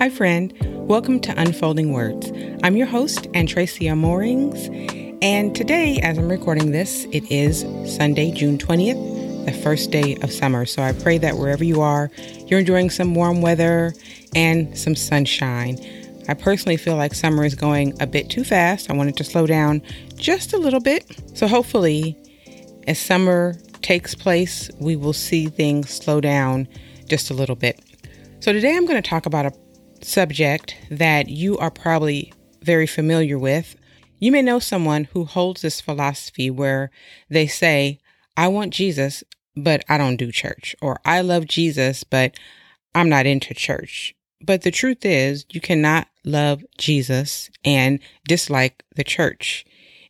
Hi, friend. Welcome to Unfolding Words. I'm your host, Tracia Moorings, and today, as I'm recording this, it is Sunday, June 20th, the first day of summer. So I pray that wherever you are, you're enjoying some warm weather and some sunshine. I personally feel like summer is going a bit too fast. I want it to slow down just a little bit. So hopefully, as summer takes place, we will see things slow down just a little bit. So today I'm going to talk about a subject that you are probably very familiar with. You may know someone who holds this philosophy where they say, I want Jesus, but I don't do church, or I love Jesus, but I'm not into church. But the truth is, you cannot love Jesus and dislike the church.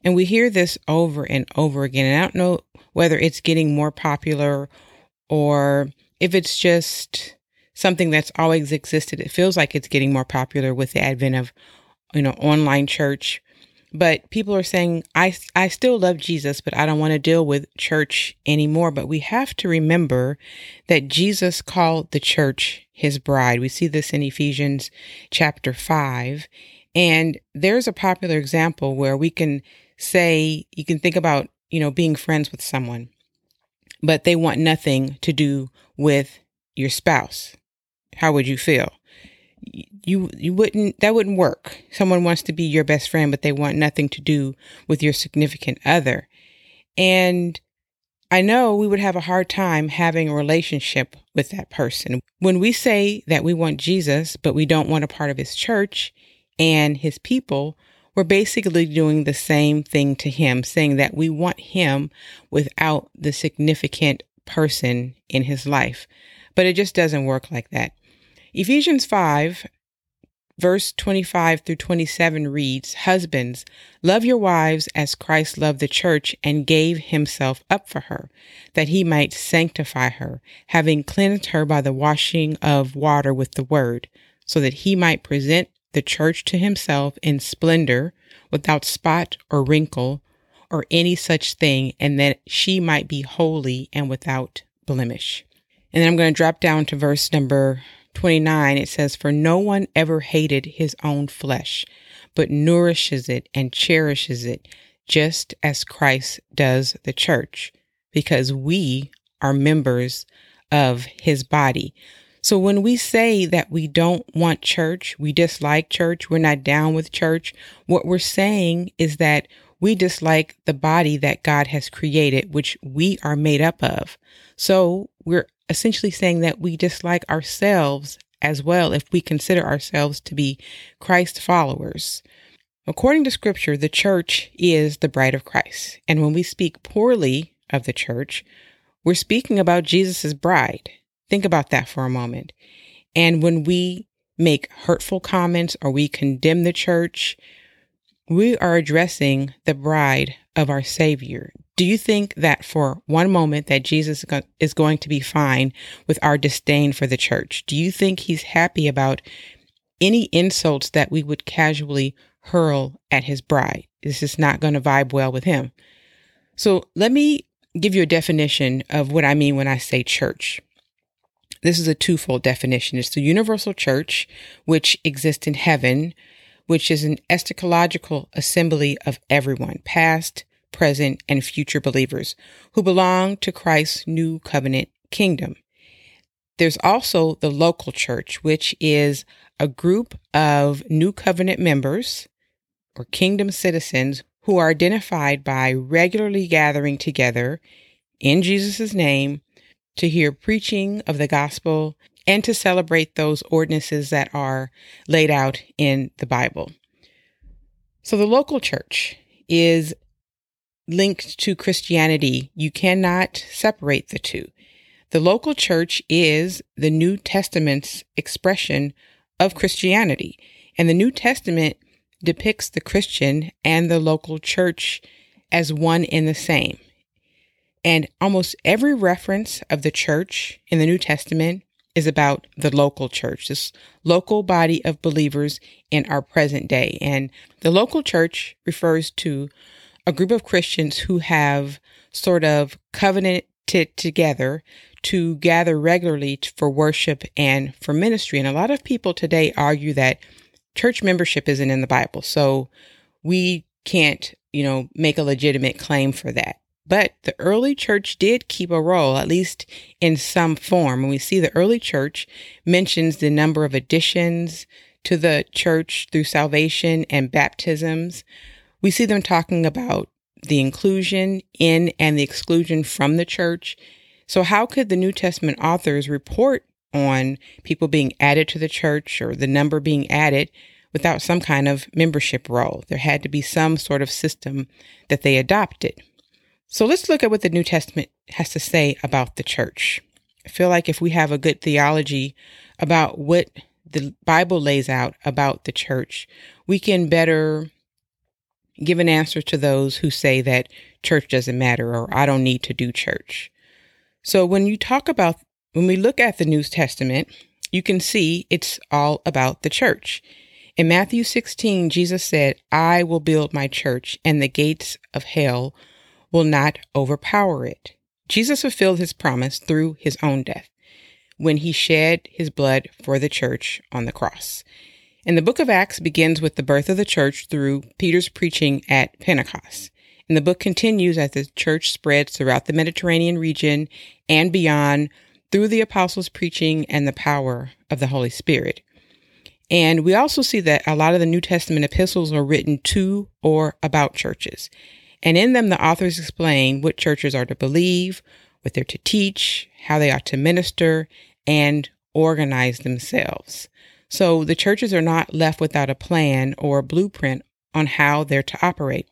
And we hear this over and over again. And I don't know whether it's getting more popular or if it's just something that's always existed. It feels like it's getting more popular with the advent of, you know, online church. But people are saying, I, I still love Jesus, but I don't want to deal with church anymore. But we have to remember that Jesus called the church his bride. We see this in Ephesians chapter 5. And there's a popular example where we can say, you can think about, you know, being friends with someone, but they want nothing to do with your spouse how would you feel? You you wouldn't that wouldn't work. Someone wants to be your best friend, but they want nothing to do with your significant other. And I know we would have a hard time having a relationship with that person. When we say that we want Jesus, but we don't want a part of his church and his people, we're basically doing the same thing to him, saying that we want him without the significant person in his life. But it just doesn't work like that. Ephesians 5, verse 25 through 27 reads Husbands, love your wives as Christ loved the church and gave himself up for her, that he might sanctify her, having cleansed her by the washing of water with the word, so that he might present the church to himself in splendor, without spot or wrinkle or any such thing, and that she might be holy and without blemish. And then I'm going to drop down to verse number 29, it says, For no one ever hated his own flesh, but nourishes it and cherishes it, just as Christ does the church, because we are members of his body. So when we say that we don't want church, we dislike church, we're not down with church, what we're saying is that we dislike the body that God has created, which we are made up of. So we're essentially saying that we dislike ourselves as well if we consider ourselves to be Christ followers. According to scripture, the church is the bride of Christ. And when we speak poorly of the church, we're speaking about Jesus' bride. Think about that for a moment. And when we make hurtful comments or we condemn the church, we are addressing the bride of our Savior. Do you think that for one moment that Jesus is going to be fine with our disdain for the church? Do you think he's happy about any insults that we would casually hurl at his bride? This is not going to vibe well with him. So let me give you a definition of what I mean when I say church. This is a twofold definition. It's the universal church, which exists in heaven, which is an eschatological assembly of everyone, past, present, and future believers who belong to Christ's new covenant kingdom. There's also the local church, which is a group of new covenant members or kingdom citizens who are identified by regularly gathering together in Jesus' name to hear preaching of the gospel and to celebrate those ordinances that are laid out in the Bible. So the local church is linked to Christianity. You cannot separate the two. The local church is the New Testament's expression of Christianity, and the New Testament depicts the Christian and the local church as one in the same. And almost every reference of the church in the New Testament is about the local church, this local body of believers in our present day. And the local church refers to a group of Christians who have sort of covenanted together to gather regularly for worship and for ministry. And a lot of people today argue that church membership isn't in the Bible. So we can't, you know, make a legitimate claim for that. But the early church did keep a roll, at least in some form. And we see the early church mentions the number of additions to the church through salvation and baptisms. We see them talking about the inclusion in and the exclusion from the church. So, how could the New Testament authors report on people being added to the church or the number being added without some kind of membership roll? There had to be some sort of system that they adopted. So let's look at what the New Testament has to say about the church. I feel like if we have a good theology about what the Bible lays out about the church, we can better give an answer to those who say that church doesn't matter or I don't need to do church. So when you talk about, when we look at the New Testament, you can see it's all about the church. In Matthew 16, Jesus said, I will build my church and the gates of hell will not overpower it. Jesus fulfilled his promise through his own death when he shed his blood for the church on the cross. And the book of Acts begins with the birth of the church through Peter's preaching at Pentecost. And the book continues as the church spreads throughout the Mediterranean region and beyond through the apostles' preaching and the power of the Holy Spirit. And we also see that a lot of the New Testament epistles are written to or about churches. And in them, the authors explain what churches are to believe, what they're to teach, how they ought to minister, and organize themselves. So the churches are not left without a plan or a blueprint on how they're to operate.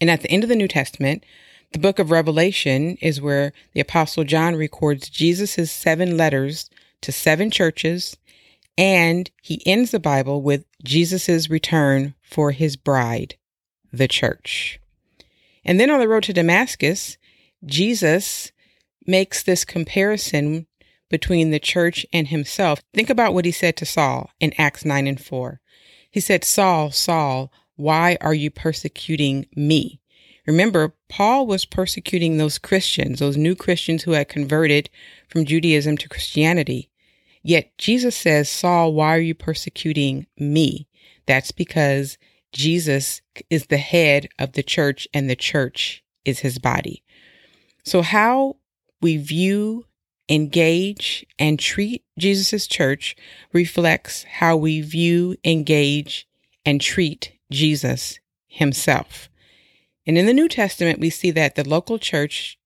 And at the end of the New Testament, the book of Revelation is where the Apostle John records Jesus' seven letters to seven churches, and he ends the Bible with Jesus' return for his bride, the church. And then on the road to Damascus, Jesus makes this comparison between the church and himself. Think about what he said to Saul in Acts 9 and 4. He said, Saul, Saul, why are you persecuting me? Remember, Paul was persecuting those Christians, those new Christians who had converted from Judaism to Christianity. Yet Jesus says, Saul, why are you persecuting me? That's because Jesus is the head of the church and the church is his body. So, how we view, engage, and treat Jesus' church reflects how we view, engage, and treat Jesus himself. And in the New Testament, we see that the local church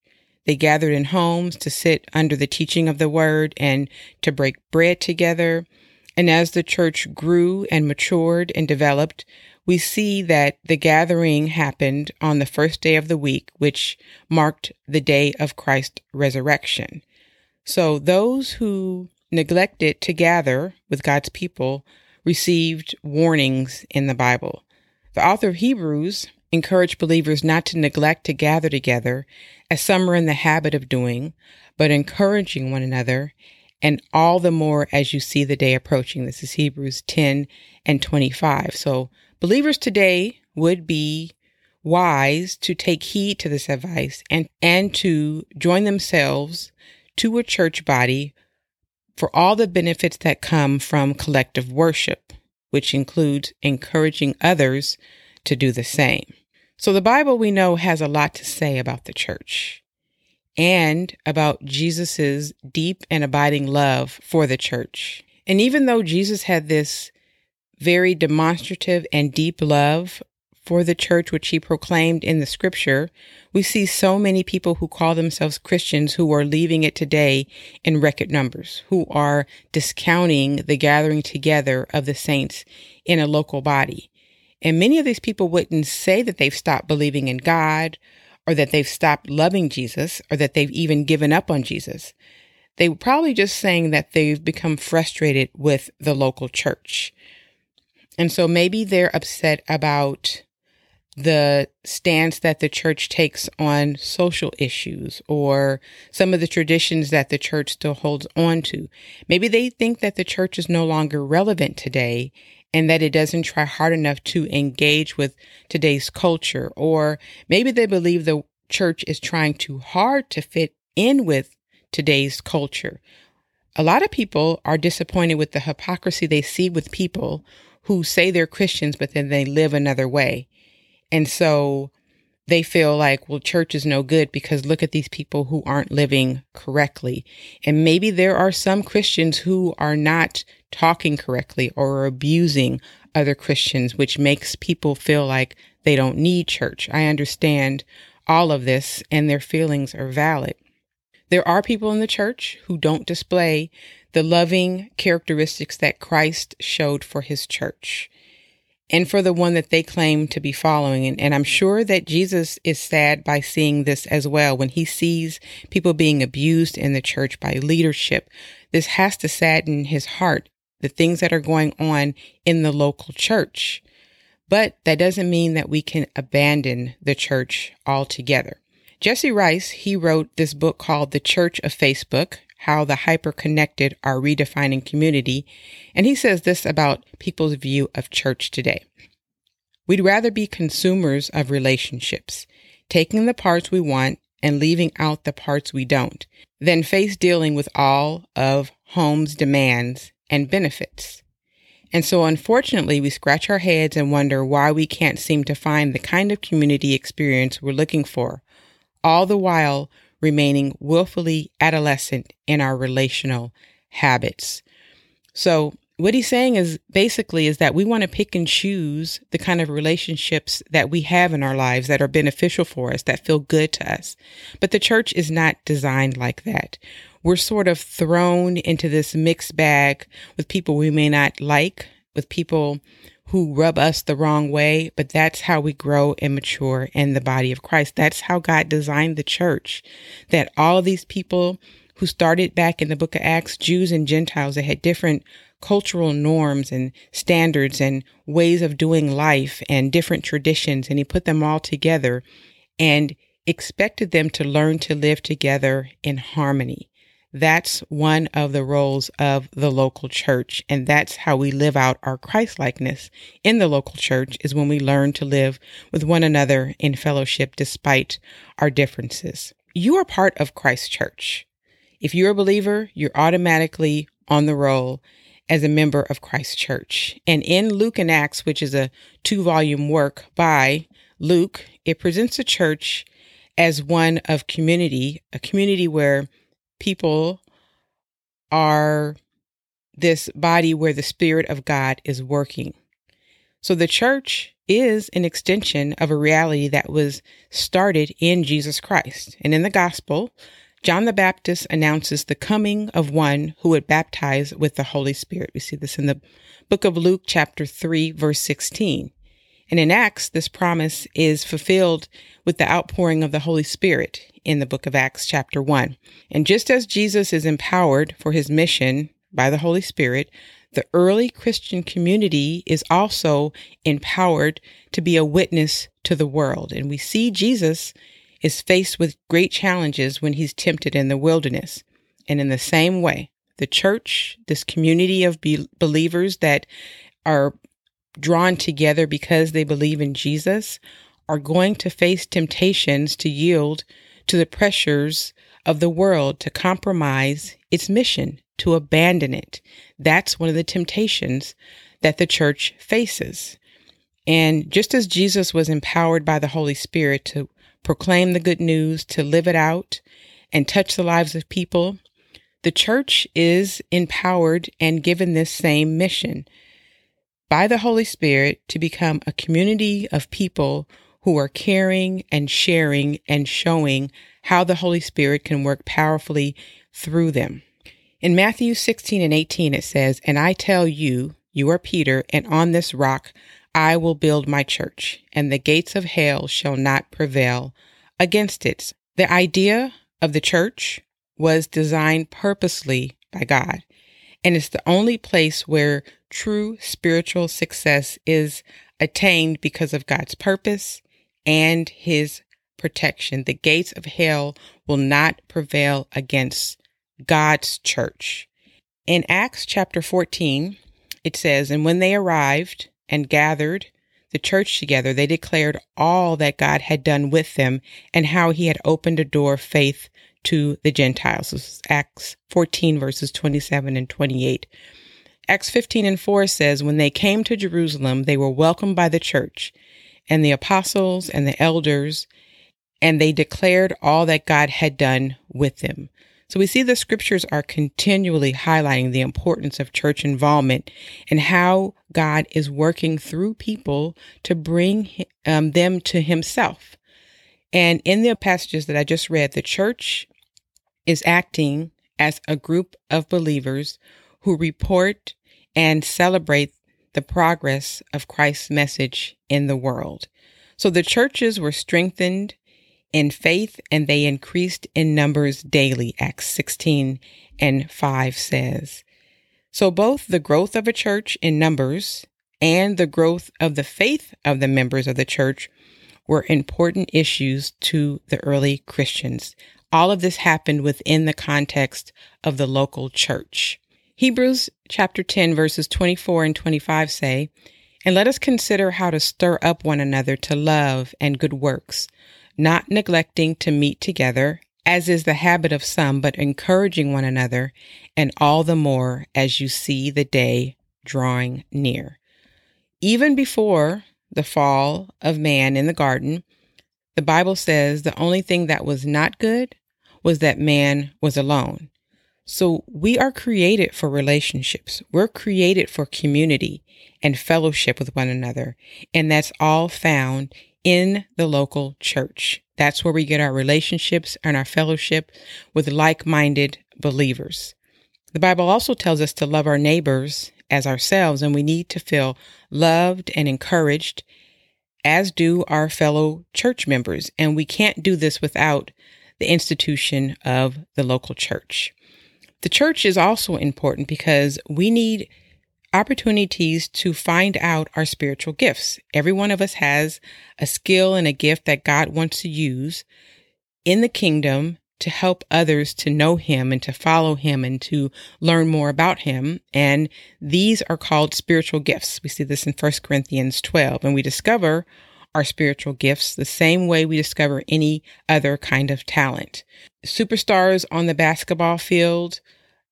they gathered in homes to sit under the teaching of the word and to break bread together. And as the church grew and matured and developed, we see that the gathering happened on the first day of the week, which marked the day of Christ's resurrection. So those who neglected to gather with God's people received warnings in the Bible. The author of Hebrews encouraged believers not to neglect to gather together, as some are in the habit of doing, but encouraging one another, and all the more as you see the day approaching. This is Hebrews 10 and 25. So Believers today would be wise to take heed to this advice and, and to join themselves to a church body for all the benefits that come from collective worship, which includes encouraging others to do the same. So the Bible we know has a lot to say about the church and about Jesus's deep and abiding love for the church. And even though Jesus had this very demonstrative and deep love for the church which he proclaimed in the scripture, we see so many people who call themselves Christians who are leaving it today in record numbers, who are discounting the gathering together of the saints in a local body. And many of these people wouldn't say that they've stopped believing in God or that they've stopped loving Jesus or that they've even given up on Jesus. They were probably just saying that they've become frustrated with the local church and so maybe they're upset about the stance that the church takes on social issues or some of the traditions that the church still holds on to. Maybe they think that the church is no longer relevant today and that it doesn't try hard enough to engage with today's culture. Or maybe they believe the church is trying too hard to fit in with today's culture. A lot of people are disappointed with the hypocrisy they see with people who say they're Christians, but then they live another way. And so they feel like, well, church is no good because look at these people who aren't living correctly. And maybe there are some Christians who are not talking correctly or abusing other Christians, which makes people feel like they don't need church. I understand all of this and their feelings are valid. There are people in the church who don't display the loving characteristics that Christ showed for his church and for the one that they claim to be following. And, and, I'm sure that Jesus is sad by seeing this as well. When he sees people being abused in the church by leadership, this has to sadden his heart, the things that are going on in the local church. But that doesn't mean that we can abandon the church altogether. Jesse Rice, he wrote this book called The Church of Facebook, how the hyper-connected are redefining community. And he says this about people's view of church today. We'd rather be consumers of relationships, taking the parts we want and leaving out the parts we don't, than face dealing with all of home's demands and benefits. And so, unfortunately, we scratch our heads and wonder why we can't seem to find the kind of community experience we're looking for, all the while remaining willfully adolescent in our relational habits. So, what he's saying is basically is that we want to pick and choose the kind of relationships that we have in our lives that are beneficial for us, that feel good to us. But the church is not designed like that. We're sort of thrown into this mixed bag with people we may not like, with people who rub us the wrong way, but that's how we grow and mature in the body of Christ. That's how God designed the church. That all these people who started back in the book of Acts, Jews and Gentiles, that had different cultural norms and standards and ways of doing life and different traditions. And he put them all together and expected them to learn to live together in harmony. That's one of the roles of the local church. And that's how we live out our Christlikeness in the local church is when we learn to live with one another in fellowship despite our differences. You are part of Christ's church. If you're a believer, you're automatically on the roll as a member of Christ's church. And in Luke and Acts, which is a two volume work by Luke, it presents the church as one of community, a community where people are this body where the Spirit of God is working. So the church is an extension of a reality that was started in Jesus Christ. And in the gospel, John the Baptist announces the coming of one who would baptize with the Holy Spirit. We see this in the book of Luke, chapter 3, verse 16. And in Acts, this promise is fulfilled with the outpouring of the Holy Spirit in the book of Acts, chapter 1. And just as Jesus is empowered for his mission by the Holy Spirit, the early Christian community is also empowered to be a witness to the world. And we see Jesus is faced with great challenges when he's tempted in the wilderness. And in the same way, the church, this community of be- believers that are drawn together because they believe in Jesus, are going to face temptations to yield to the pressures of the world, to compromise its mission, to abandon it. That's one of the temptations that the church faces. And just as Jesus was empowered by the Holy Spirit to proclaim the good news, to live it out, and touch the lives of people, the church is empowered and given this same mission by the Holy Spirit to become a community of people who are caring and sharing and showing how the Holy Spirit can work powerfully through them. In Matthew 16 and 18, it says, And I tell you, you are Peter, and on this rock I will build my church, and the gates of hell shall not prevail against it. The idea of the church was designed purposely by God, and it's the only place where true spiritual success is attained because of God's purpose and his protection. The gates of hell will not prevail against God's church. In Acts chapter 14, it says, And when they arrived and gathered the church together, they declared all that God had done with them and how he had opened a door of faith to the Gentiles. This is Acts 14, verses 27 and 28. Acts 15 and 4 says, When they came to Jerusalem, they were welcomed by the church and the apostles and the elders, and they declared all that God had done with them. So we see the scriptures are continually highlighting the importance of church involvement and how God is working through people to bring um, them to himself. And in the passages that I just read, the church is acting as a group of believers who report and celebrate the progress of Christ's message in the world. So the churches were strengthened in faith and they increased in numbers daily, Acts 16 and 5 says. So both the growth of a church in numbers and the growth of the faith of the members of the church were important issues to the early Christians. All of this happened within the context of the local church. Hebrews chapter 10 verses 24 and 25 say, And let us consider how to stir up one another to love and good works, not neglecting to meet together, as is the habit of some, but encouraging one another, and all the more as you see the day drawing near. Even before the fall of man in the garden, the Bible says the only thing that was not good was that man was alone. So we are created for relationships. We're created for community and fellowship with one another. And that's all found in the local church. That's where we get our relationships and our fellowship with like minded believers. The Bible also tells us to love our neighbors as ourselves, and we need to feel loved and encouraged, as do our fellow church members. And we can't do this without the institution of the local church. The church is also important because we need opportunities to find out our spiritual gifts. Every one of us has a skill and a gift that God wants to use in the kingdom to help others to know him and to follow him and to learn more about him. And these are called spiritual gifts. We see this in 1 Corinthians 12 and we discover our spiritual gifts the same way we discover any other kind of talent. Superstars on the basketball field,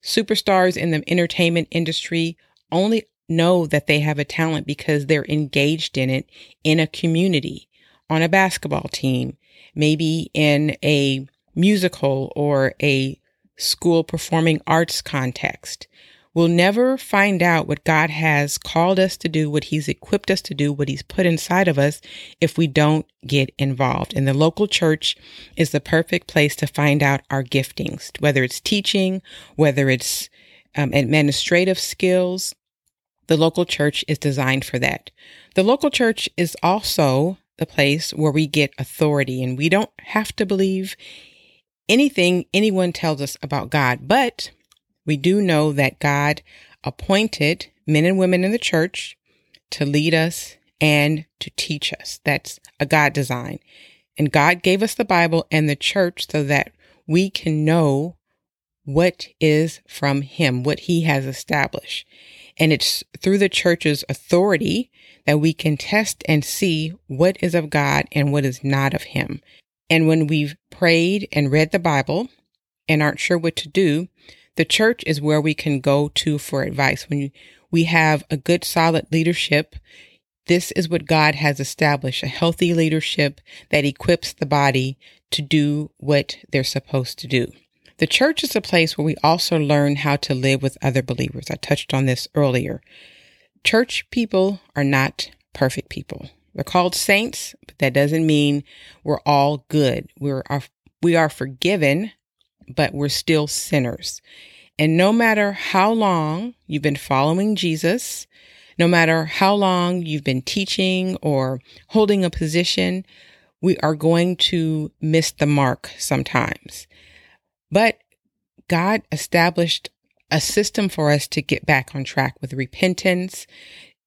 superstars in the entertainment industry only know that they have a talent because they're engaged in it in a community, on a basketball team, maybe in a musical or a school performing arts context. We'll never find out what God has called us to do, what He's equipped us to do, what He's put inside of us if we don't get involved. And the local church is the perfect place to find out our giftings, whether it's teaching, whether it's um, administrative skills. The local church is designed for that. The local church is also the place where we get authority and we don't have to believe anything anyone tells us about God, but we do know that God appointed men and women in the church to lead us and to teach us. That's a God design. And God gave us the Bible and the church so that we can know what is from him, what he has established. And it's through the church's authority that we can test and see what is of God and what is not of him. And when we've prayed and read the Bible and aren't sure what to do, the church is where we can go to for advice. When we have a good, solid leadership, this is what God has established a healthy leadership that equips the body to do what they're supposed to do. The church is a place where we also learn how to live with other believers. I touched on this earlier. Church people are not perfect people. They're called saints, but that doesn't mean we're all good. We're we are forgiven, but we're still sinners. And no matter how long you've been following Jesus, no matter how long you've been teaching or holding a position, we are going to miss the mark sometimes. But God established a system for us to get back on track with repentance,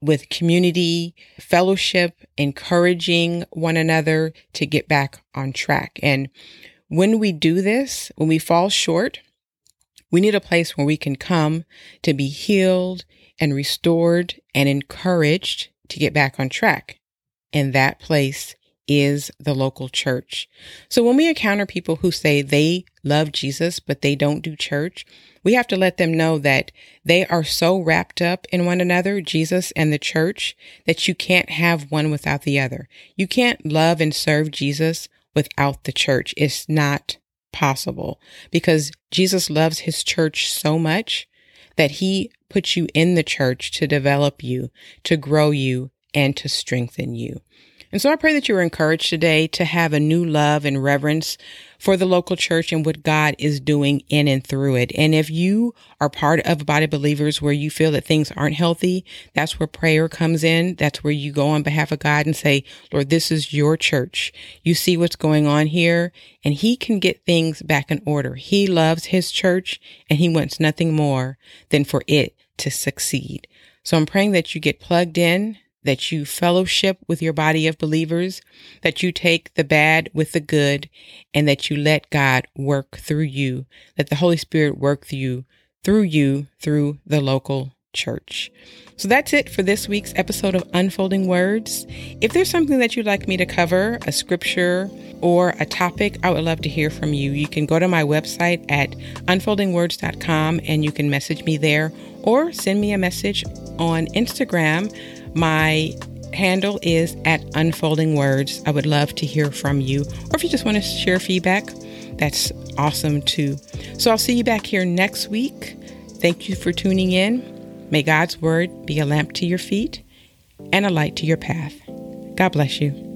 with community, fellowship, encouraging one another to get back on track. And when we do this, when we fall short, we need a place where we can come to be healed and restored and encouraged to get back on track. And that place is the local church. So when we encounter people who say they love Jesus, but they don't do church, we have to let them know that they are so wrapped up in one another, Jesus and the church, that you can't have one without the other. You can't love and serve Jesus without the church. It's not possible because Jesus loves his church so much that he puts you in the church to develop you, to grow you, and to strengthen you. And so I pray that you are encouraged today to have a new love and reverence for the local church and what God is doing in and through it. And if you are part of a body of believers where you feel that things aren't healthy, that's where prayer comes in. That's where you go on behalf of God and say, Lord, this is your church. You see what's going on here and he can get things back in order. He loves his church and he wants nothing more than for it to succeed. So I'm praying that you get plugged in that you fellowship with your body of believers, that you take the bad with the good, and that you let God work through you, let the Holy Spirit work through you, through you, through the local church. So that's it for this week's episode of Unfolding Words. If there's something that you'd like me to cover, a scripture or a topic, I would love to hear from you. You can go to my website at unfoldingwords.com and you can message me there or send me a message on Instagram my handle is at Unfolding Words. I would love to hear from you. Or if you just want to share feedback, that's awesome too. So I'll see you back here next week. Thank you for tuning in. May God's word be a lamp to your feet and a light to your path. God bless you.